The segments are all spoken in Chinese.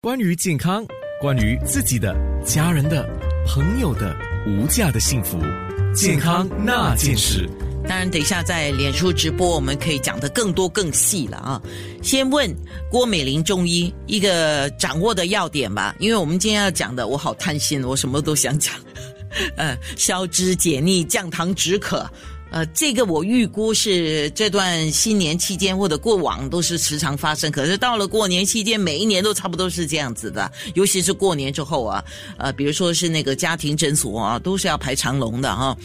关于健康，关于自己的、家人的、朋友的无价的幸福，健康那件事。当然，等一下在脸书直播，我们可以讲得更多更细了啊。先问郭美玲中医一个掌握的要点吧，因为我们今天要讲的，我好贪心，我什么都想讲。呃，消脂解腻、降糖止渴。呃，这个我预估是这段新年期间或者过往都是时常发生，可是到了过年期间，每一年都差不多是这样子的，尤其是过年之后啊，呃，比如说是那个家庭诊所啊，都是要排长龙的哈。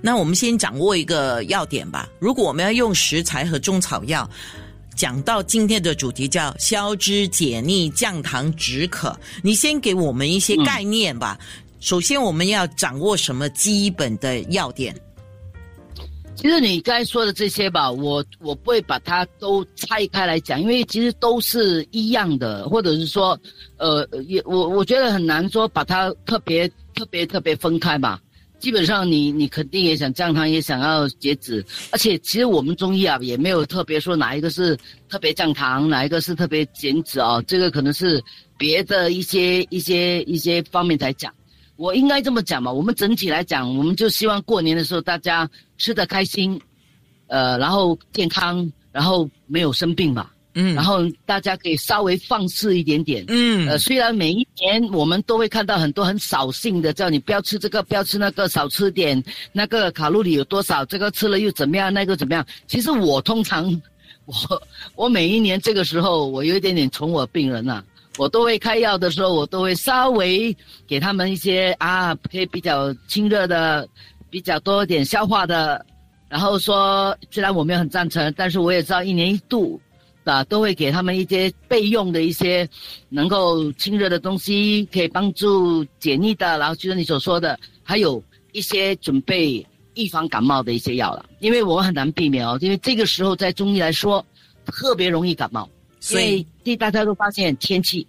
那我们先掌握一个要点吧。如果我们要用食材和中草药，讲到今天的主题叫消脂解腻、降糖止渴，你先给我们一些概念吧。首先，我们要掌握什么基本的要点？其实你刚才说的这些吧，我我不会把它都拆开来讲，因为其实都是一样的，或者是说，呃，也我我觉得很难说把它特别特别特别分开吧。基本上你你肯定也想降糖，也想要减脂，而且其实我们中医啊也没有特别说哪一个是特别降糖，哪一个是特别减脂啊，这个可能是别的一些一些一些方面才讲。我应该这么讲嘛？我们整体来讲，我们就希望过年的时候大家吃得开心，呃，然后健康，然后没有生病嘛。嗯。然后大家可以稍微放肆一点点。嗯。呃，虽然每一年我们都会看到很多很扫兴的，叫你不要吃这个，不要吃那个，少吃点。那个卡路里有多少？这个吃了又怎么样？那个怎么样？其实我通常，我我每一年这个时候，我有一点点宠我病人呐。我都会开药的时候，我都会稍微给他们一些啊，可以比较清热的，比较多一点消化的。然后说，虽然我没有很赞成，但是我也知道一年一度，啊，都会给他们一些备用的一些能够清热的东西，可以帮助解腻的。然后就像你所说的，还有一些准备预防感冒的一些药了，因为我很难避免哦，因为这个时候在中医来说，特别容易感冒。所以，第大家都发现天气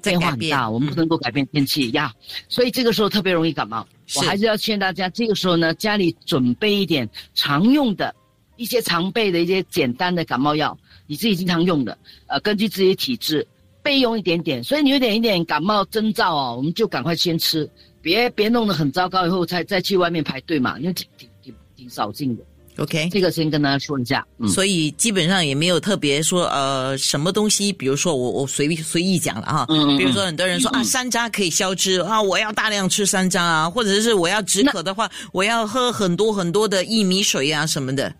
变化很大，我们不能够改变天气呀。所以这个时候特别容易感冒。我还是要劝大家，这个时候呢，家里准备一点常用的、一些常备的一些简单的感冒药，你自己经常用的，呃，根据自己体质备用一点点。所以你有点一点感冒征兆哦，我们就赶快先吃，别别弄得很糟糕以后再再去外面排队嘛，因为挺挺挺挺少劲的。OK，这个先跟大家说一下。嗯，所以基本上也没有特别说呃什么东西，比如说我我随随意讲了哈。嗯嗯。比如说很多人说啊山楂可以消脂啊，我要大量吃山楂啊，或者是我要止渴的话，我要喝很多很多的薏米水啊什么的。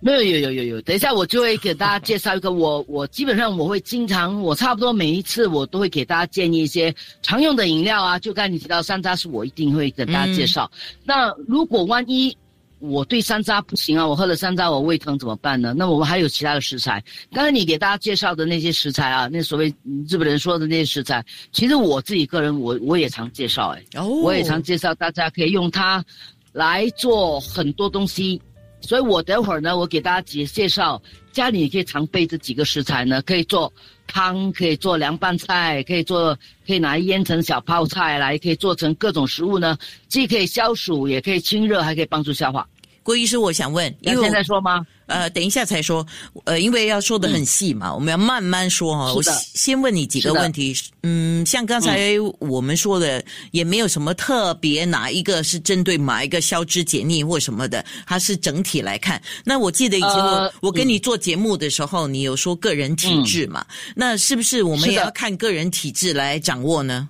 没有有有有有，等一下我就会给大家介绍一个我我基本上我会经常我差不多每一次我都会给大家建议一些常用的饮料啊，就刚才你提到山楂是我一定会跟大家介绍。那如果万一。我对山楂不行啊，我喝了山楂我胃疼怎么办呢？那我们还有其他的食材。刚才你给大家介绍的那些食材啊，那所谓日本人说的那些食材，其实我自己个人我我也常介绍哎，我也常介绍大家可以用它来做很多东西。所以我等会儿呢，我给大家介介绍家里可以常备这几个食材呢，可以做汤，可以做凉拌菜，可以做可以拿来腌成小泡菜来，可以做成各种食物呢，既可以消暑，也可以清热，还可以帮助消化。郭医师，我想问，要现在说吗？呃，等一下才说，呃，因为要说的很细嘛，我们要慢慢说哈。我先问你几个问题，嗯，像刚才我们说的，也没有什么特别哪一个是针对哪一个消脂解腻或什么的，它是整体来看。那我记得以前我我跟你做节目的时候，你有说个人体质嘛？那是不是我们也要看个人体质来掌握呢？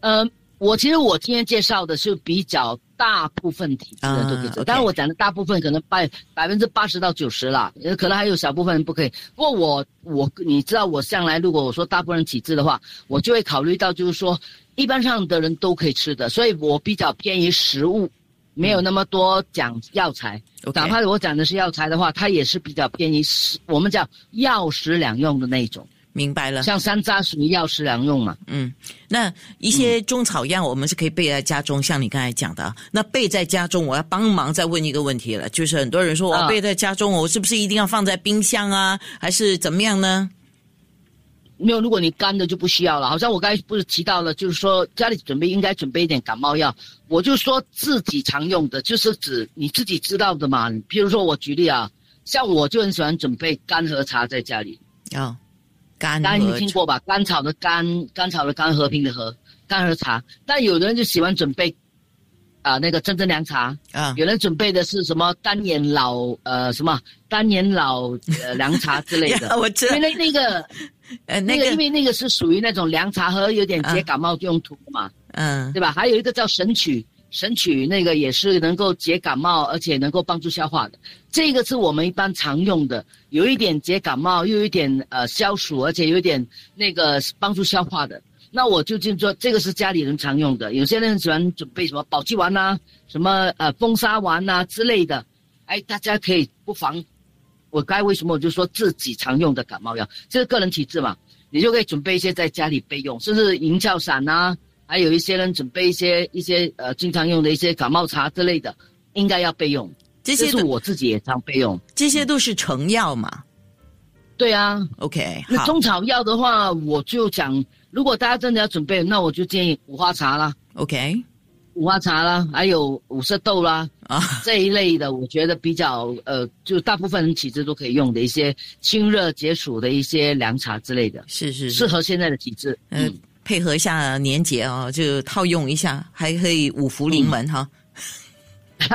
呃，我其实我今天介绍的是比较。大部分体质的都可以做，当然我讲的大部分可能百百分之八十到九十了，可能还有小部分人不可以。不过我我你知道我向来如果我说大部分人体质的话，我就会考虑到就是说一般上的人都可以吃的，所以我比较偏于食物，没有那么多讲药材。哪怕我讲的是药材的话，它也是比较偏于食，我们叫药食两用的那种。明白了，像山楂属于药食两用嘛。嗯，那一些中草药我们是可以备在家中，像你刚才讲的，那备在家中，我要帮忙再问一个问题了，就是很多人说我备在家中，我是不是一定要放在冰箱啊，还是怎么样呢？没有，如果你干的就不需要了。好像我刚才不是提到了，就是说家里准备应该准备一点感冒药，我就说自己常用的，就是指你自己知道的嘛。比如说我举例啊，像我就很喜欢准备干喝茶在家里。啊。甘甘你和听过吧？甘草的甘，甘草的甘，和平的和，甘和茶。但有的人就喜欢准备啊、那个真正凉茶，啊，有人准备的是什么单眼老呃什么单眼老呃凉茶之类呀的。我知道因为那那个 呃那个，因为那个是属于那种凉茶喝有点解感冒用途的嘛，嗯对吧？还有一个叫神曲，神曲那个也是能够解感冒，而且能够帮助消化的。这个是我们一般常用的，有一点解感冒，又有一点呃消暑，而且有一点那个帮助消化的。那我就就说这个是家里人常用的，有些人喜欢准备什么保气丸呐、什么呃风沙丸呐、之类的，哎，大家可以不妨，我该为什么我就说自己常用的感冒药，这是个人体质嘛，你就可以准备一些在家里备用，甚至银翘散呐、还有一些人准备一些一些呃经常用的一些感冒茶之类的，应该要备用。这些都我自己也常备用。这些都是成药嘛对啊，？OK，那，中草药的话，我就讲，如果大家真的要准备，那我就建议五花茶啦，OK 五花茶啦，还有五色豆啦啊，这一类的，我觉得比较呃，就大部分人体质都可以用的一些清热解暑的一些凉茶之类的，是是是，适合现在的体质。嗯嗯，，配合一下年节哦，就套用一下，还可以五福临门哈。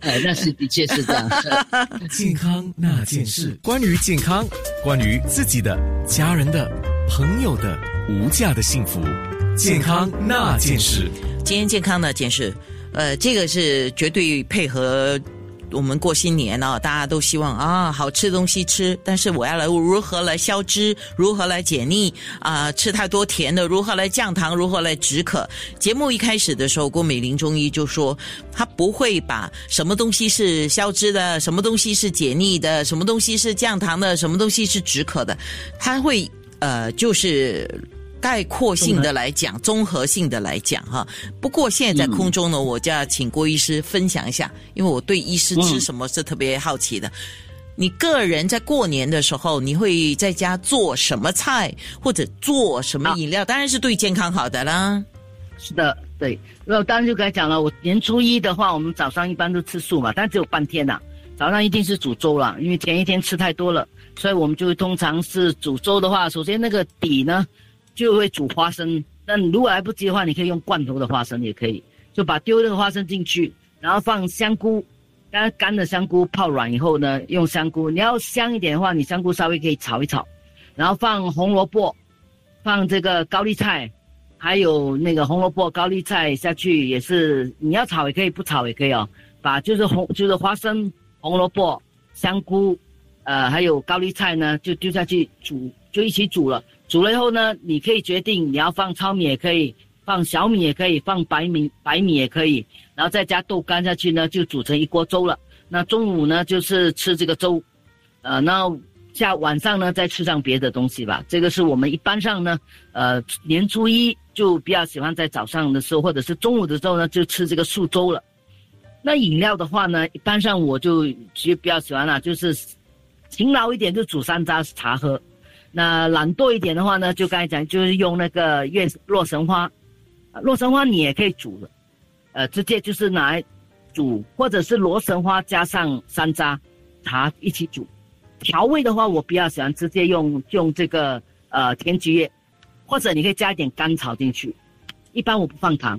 哎，那是的确是这样。健康那件事，关于健康，关于自己的、家人的、朋友的无价的幸福，健康那件事。今天健康那件事，呃，这个是绝对配合我们过新年哦，大家都希望啊好吃东西吃，但是我要来如何来消脂，如何来解腻啊、吃太多甜的，如何来降糖，如何来止渴。节目一开始的时候，郭美玲中医就说，他不会把什么东西是消脂的，什么东西是解腻的，什么东西是降糖的，什么东西是止渴的，他会呃就是。概括性的来讲，综合性的来讲，哈。不过现在在空中呢，我就要请郭医师分享一下，因为我对医师吃什么是特别好奇的。你个人在过年的时候，你会在家做什么菜，或者做什么饮料？当然是对健康好的啦。是的，对。那当然就刚才讲了，我年初一的话，我们早上一般都吃素嘛，但只有半天呐、早上一定是煮粥了，因为前一天吃太多了，所以我们就通常是煮粥的话，首先那个底呢就会煮花生。那如果来不及的话，你可以用罐头的花生也可以，就把丢那个花生进去，然后放香菇，干干的香菇泡软以后呢，用香菇。你要香一点的话，你香菇稍微可以炒一炒，然后放红萝卜，放这个高丽菜，还有那个红萝卜、高丽菜下去也是，你要炒也可以，不炒也可以哦。把就是红就是花生、红萝卜、香菇，呃，还有高丽菜呢，就丢下去煮，就一起煮了。煮了以后呢，你可以决定你要放糙米也可以，放小米也可以，放白米白米也可以，然后再加豆干下去呢，就煮成一锅粥了。那中午呢，就是吃这个粥，呃，那下晚上呢再吃上别的东西吧。这个是我们一般上呢，呃，年初一就比较喜欢在早上的时候或者是中午的时候呢，就吃这个素粥了。那饮料的话呢，一般上我就其实比较喜欢啊、就是勤劳一点就煮山楂茶喝。那懒惰一点的话呢，就刚才讲，就是用那个月洛神花，洛神花你也可以煮的，呃，直接就是拿来煮，或者是罗神花加上山楂茶一起煮。调味的话，我比较喜欢直接用用这个呃甜菊叶，或者你可以加一点甘草进去。一般我不放糖，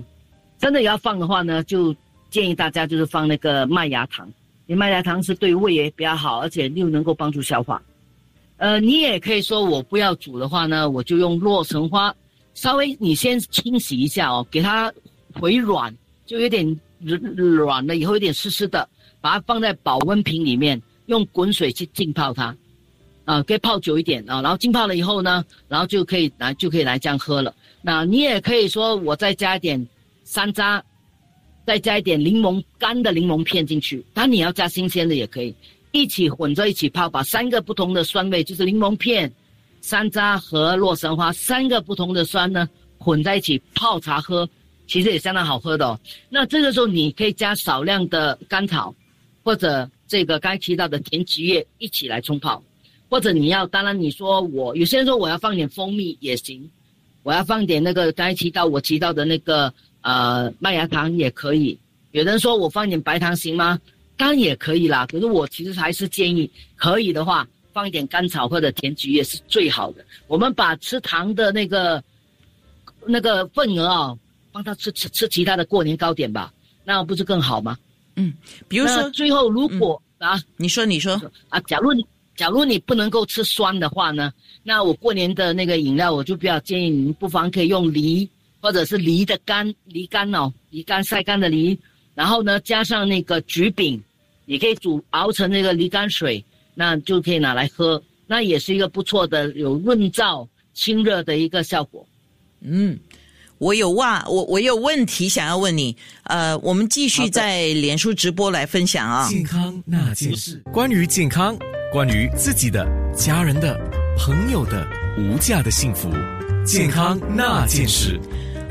真的要放的话呢，就建议大家就是放那个麦芽糖，因为麦芽糖是对胃也比较好，而且又能够帮助消化。呃，你也可以说我不要煮的话呢，我就用洛神花，稍微你先清洗一下哦，给它回软，就有点软了以后有点湿湿的，把它放在保温瓶里面，用滚水去浸泡它，啊，可以泡久一点啊，然后浸泡了以后呢，然后就可以来就可以来这样喝了。那你也可以说我再加一点山楂，再加一点柠檬干的柠檬片进去，当然你要加新鲜的也可以，一起混着一起泡，把三个不同的酸味，就是柠檬片、山楂和洛神花三个不同的酸呢混在一起泡茶喝，其实也相当好喝的哦。那这个时候你可以加少量的甘草，或者这个刚提到的甜菊叶一起来冲泡，或者你要，当然你说我有些人说我要放点蜂蜜也行，我要放点那个刚提到我提到的那个呃麦芽糖也可以。有人说我放点白糖行吗？当然也可以啦，可是我其实还是建议可以的话放一点甘草或者甜菊叶是最好的。我们把吃糖的那个那个份额啊，帮他吃吃吃其他的过年糕点吧，那不是更好吗？嗯比如说，最后如果、啊你说你说，啊，假如你假如你不能够吃酸的话呢，那我过年的那个饮料我就比较建议你们不妨可以用梨或者是梨的干梨干哦，梨干晒干的梨，然后呢加上那个橘饼，你可以煮熬成那个梨干水，那就可以拿来喝，那也是一个不错的有润燥清热的一个效果。嗯。我有哇，我我有问题想要问你，呃，我们继续在脸书直播来分享啊。健康那件事，关于健康，关于自己的、家人的、朋友的无价的幸福，健康那件事。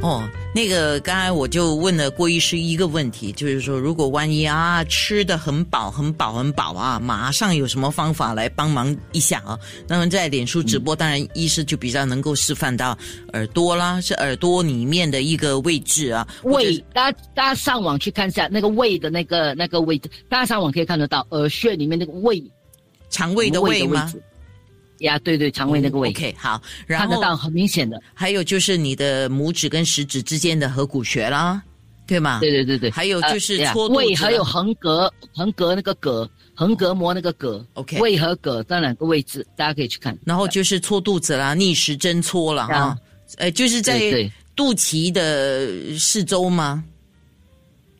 哦，那个刚才我就问了郭医师一个问题，就是说，如果万一啊吃的很饱、很饱、很饱啊，马上有什么方法来帮忙一下啊？那么在脸书直播，当然医师就比较能够示范到耳朵啦，是耳朵里面的一个位置啊，胃，大家大家上网去看一下那个胃的那个那个位置，大家上网可以看得到耳穴里面那个胃肠胃的胃吗？置呀，对对，肠胃那个胃。OK，好，然后看得到，很明显的。还有就是你的拇指跟食指之间的合谷穴啦，对吗？对对对对，还有就是呃搓胃还有横膈，横膈那个膈，横膈膜那个膈 OK 胃和膈这两个位置，大家可以去看。然后就是搓肚子啦，逆时针搓了哈。啊，呃，就是在肚脐的四周吗？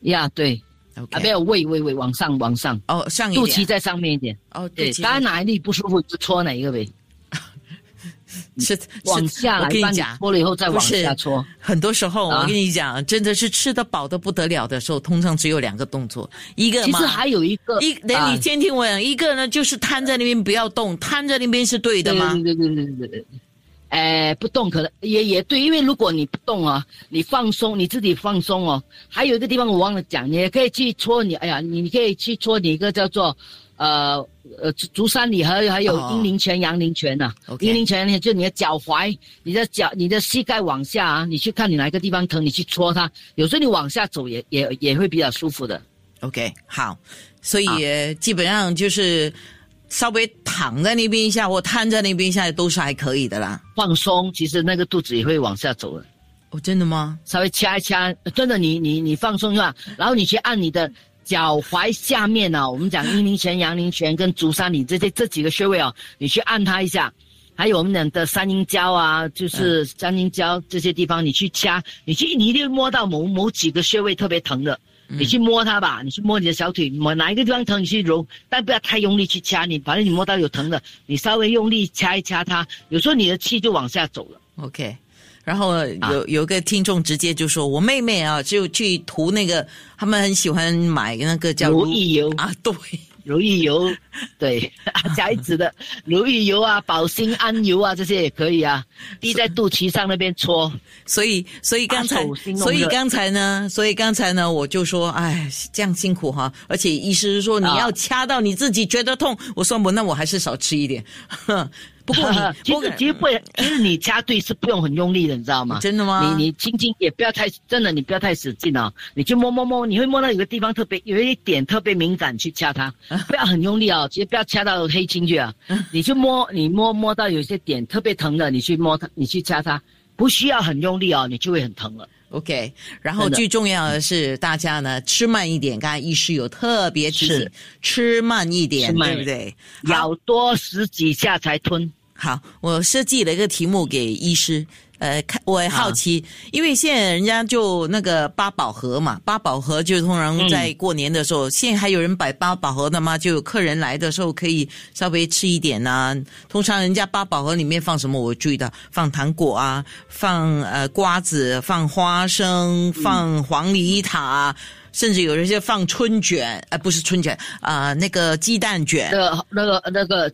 呀，对啊，不要胃胃胃往上往上，哦，上一点。肚脐在上面一点。哦，对，脐大家哪里不舒服就搓哪一个呗，是往是我跟你讲，搓了以后再往下搓。很多时候，啊。我跟你讲，真的是吃得饱的不得了的时候，通常只有两个动作，一个嘛其实，还有一个，一等啊。你先听我讲，一个呢就是瘫在那边不要动，瘫在那边是对的吗？对对对对对哎，不动可能也也对，因为如果你不动啊，你放松，你自己放松哦。还有一个地方我忘了讲，你也可以去搓你，哎呀，你你可以去搓你一个叫做，呃呃足足三里和还有哦阴陵泉、阳陵泉呐、阴陵泉就你的脚踝，你的脚、你的膝盖往下啊，你去看你哪一个地方疼，你去搓它。有时候你往下走也也也会比较舒服的。OK，好，所以、呃基本上就是稍微躺在那边一下，或瘫在那边一下，都是还可以的啦。放松，其实那个肚子也会往下走的。哦，真的吗？稍微掐一掐，真的你你你放松一下，然后你去按你的脚踝下面呢、我们讲阴陵泉、阳陵泉跟足三里这些这几个穴位哦，你去按它一下。还有我们讲的三阴交啊，就是三阴交这些地方，你去掐，你去你一定摸到某某几个穴位特别疼的，你去摸它吧，你去摸你的小腿，摸哪一个地方疼你去揉，但不要太用力去掐你，反正你摸到有疼的，你稍微用力掐一掐它，有时候你的气就往下走了。OK，然后有有个听众直接就说，我妹妹啊，就去涂那个，他们很喜欢买那个叫如意油。啊，对，如意油，对，小孩子的 如意油啊，保心安油啊，这些也可以啊，滴在肚脐上那边搓。所以所以刚才所以刚才呢，所以刚才呢，我就说，哎，这样辛苦哈，而且医师说你啊要掐到你自己觉得痛，我说我那我还是少吃一点。不过你，其实其实不会，其实你掐对是不用很用力的，你知道吗？真的吗你你轻轻也不要太，真的你不要太使劲哦，你去摸摸摸，你会摸到有个地方特别有一点特别敏感，去掐它，不要很用力哦，其实不要掐到黑青去啊，你去摸，你摸摸到有些点特别疼的，你去摸它，你去掐它，不需要很用力哦，你就会很疼了。OK，然后最重要的是大家呢吃慢一点，刚才医师有特别提醒，吃慢一点，对不对？好咬多十几下才吞。好，我设计了一个题目给医师。呃，看我也好奇，因为现在人家就那个八宝盒嘛，八宝盒就通常在过年的时候，现在还有人摆八宝盒的吗？就有客人来的时候可以稍微吃一点呐、通常人家八宝盒里面放什么？我注意到放糖果啊，放呃瓜子，放花生，放黄梨塔。甚至有人就放春卷，呃，不是春卷啊、那个鸡蛋卷那，个那个那个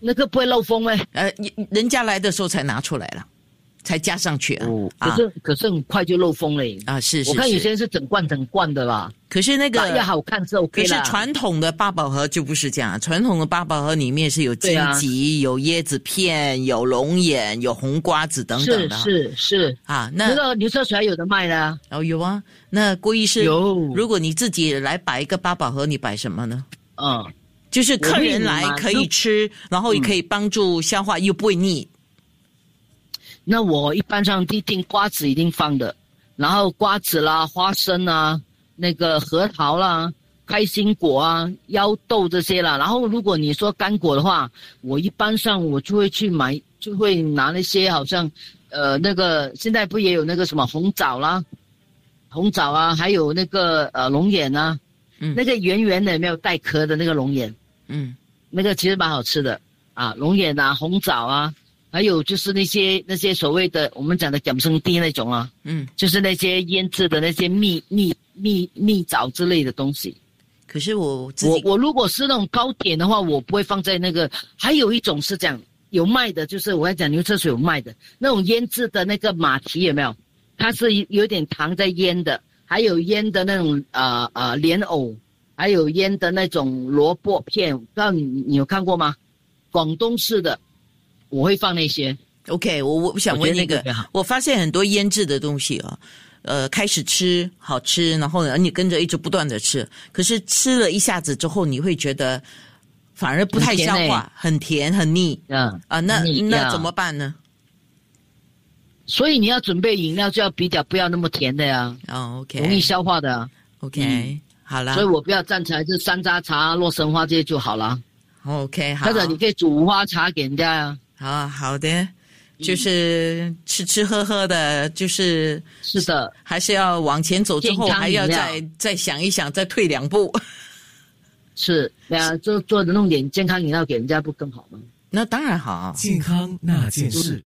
那个不会漏风吗？呃，人家来的时候才拿出来了，才加上去啊。可是可是很快就漏风了。啊，是是我看有些是。人是整罐整罐的啦，可是那个要好看是可 OK 可是。传统的八宝盒就不是这样，传统的八宝盒里面是有对啊荆棘、有椰子片、有龙眼、有红瓜子等等是的。是是，啊，那那个牛车水还有的卖呢。哦有啊，那郭医师，有如果你自己来摆一个八宝盒，你摆什么呢？嗯，就是客人来可以吃，然后也可以帮助消化，又不会腻。那我一般上一定瓜子一定放的，然后瓜子啦、花生啊、那个核桃啦、开心果啊、腰豆这些啦。然后如果你说干果的话，我一般上我就会去买，就会拿那些好像，呃，那个现在不也有那个什么红枣啦、红枣啊，还有那个呃龙眼啊，嗯。那个圆圆的没有带壳的那个龙眼，嗯。那个其实蛮好吃的。啊，龙眼啊、红枣啊，还有就是那些那些所谓的我们讲的养生地那种啊，嗯。就是那些腌制的那些蜜蜜蜜蜜枣之类的东西。可是我我我如果是那种糕点的话，我不会放在那个。还有一种是这样有卖的，就是我要讲牛车水有卖的那种腌制的那个马蹄有没有？它是有点糖在腌的，还有腌的那种呃呃莲藕，还有腌的那种萝卜片，不知道你你有看过吗？广东式的，我会放那些。OK，我我想我觉问那个我发现很多腌制的东西啊，呃，开始吃好吃，然后呢，你跟着一直不断的吃，可是吃了一下子之后，你会觉得反而不太消化，很甜很腻嗯啊，那那怎么办呢？所以你要准备饮料就要比较不要那么甜的呀，哦容易，OK 消化的啊。OK，好了所以我不要站起来，就山楂茶、洛神花这些就好了。，OK 好或，者你可以煮五花茶给人家呀。好好的，就是吃吃喝喝的，就是是的，还是要往前走之后，还要再再想一想，再退两步。是，对啊，做做的弄点健康饮料给人家不更好吗？那当然好。健康那件事。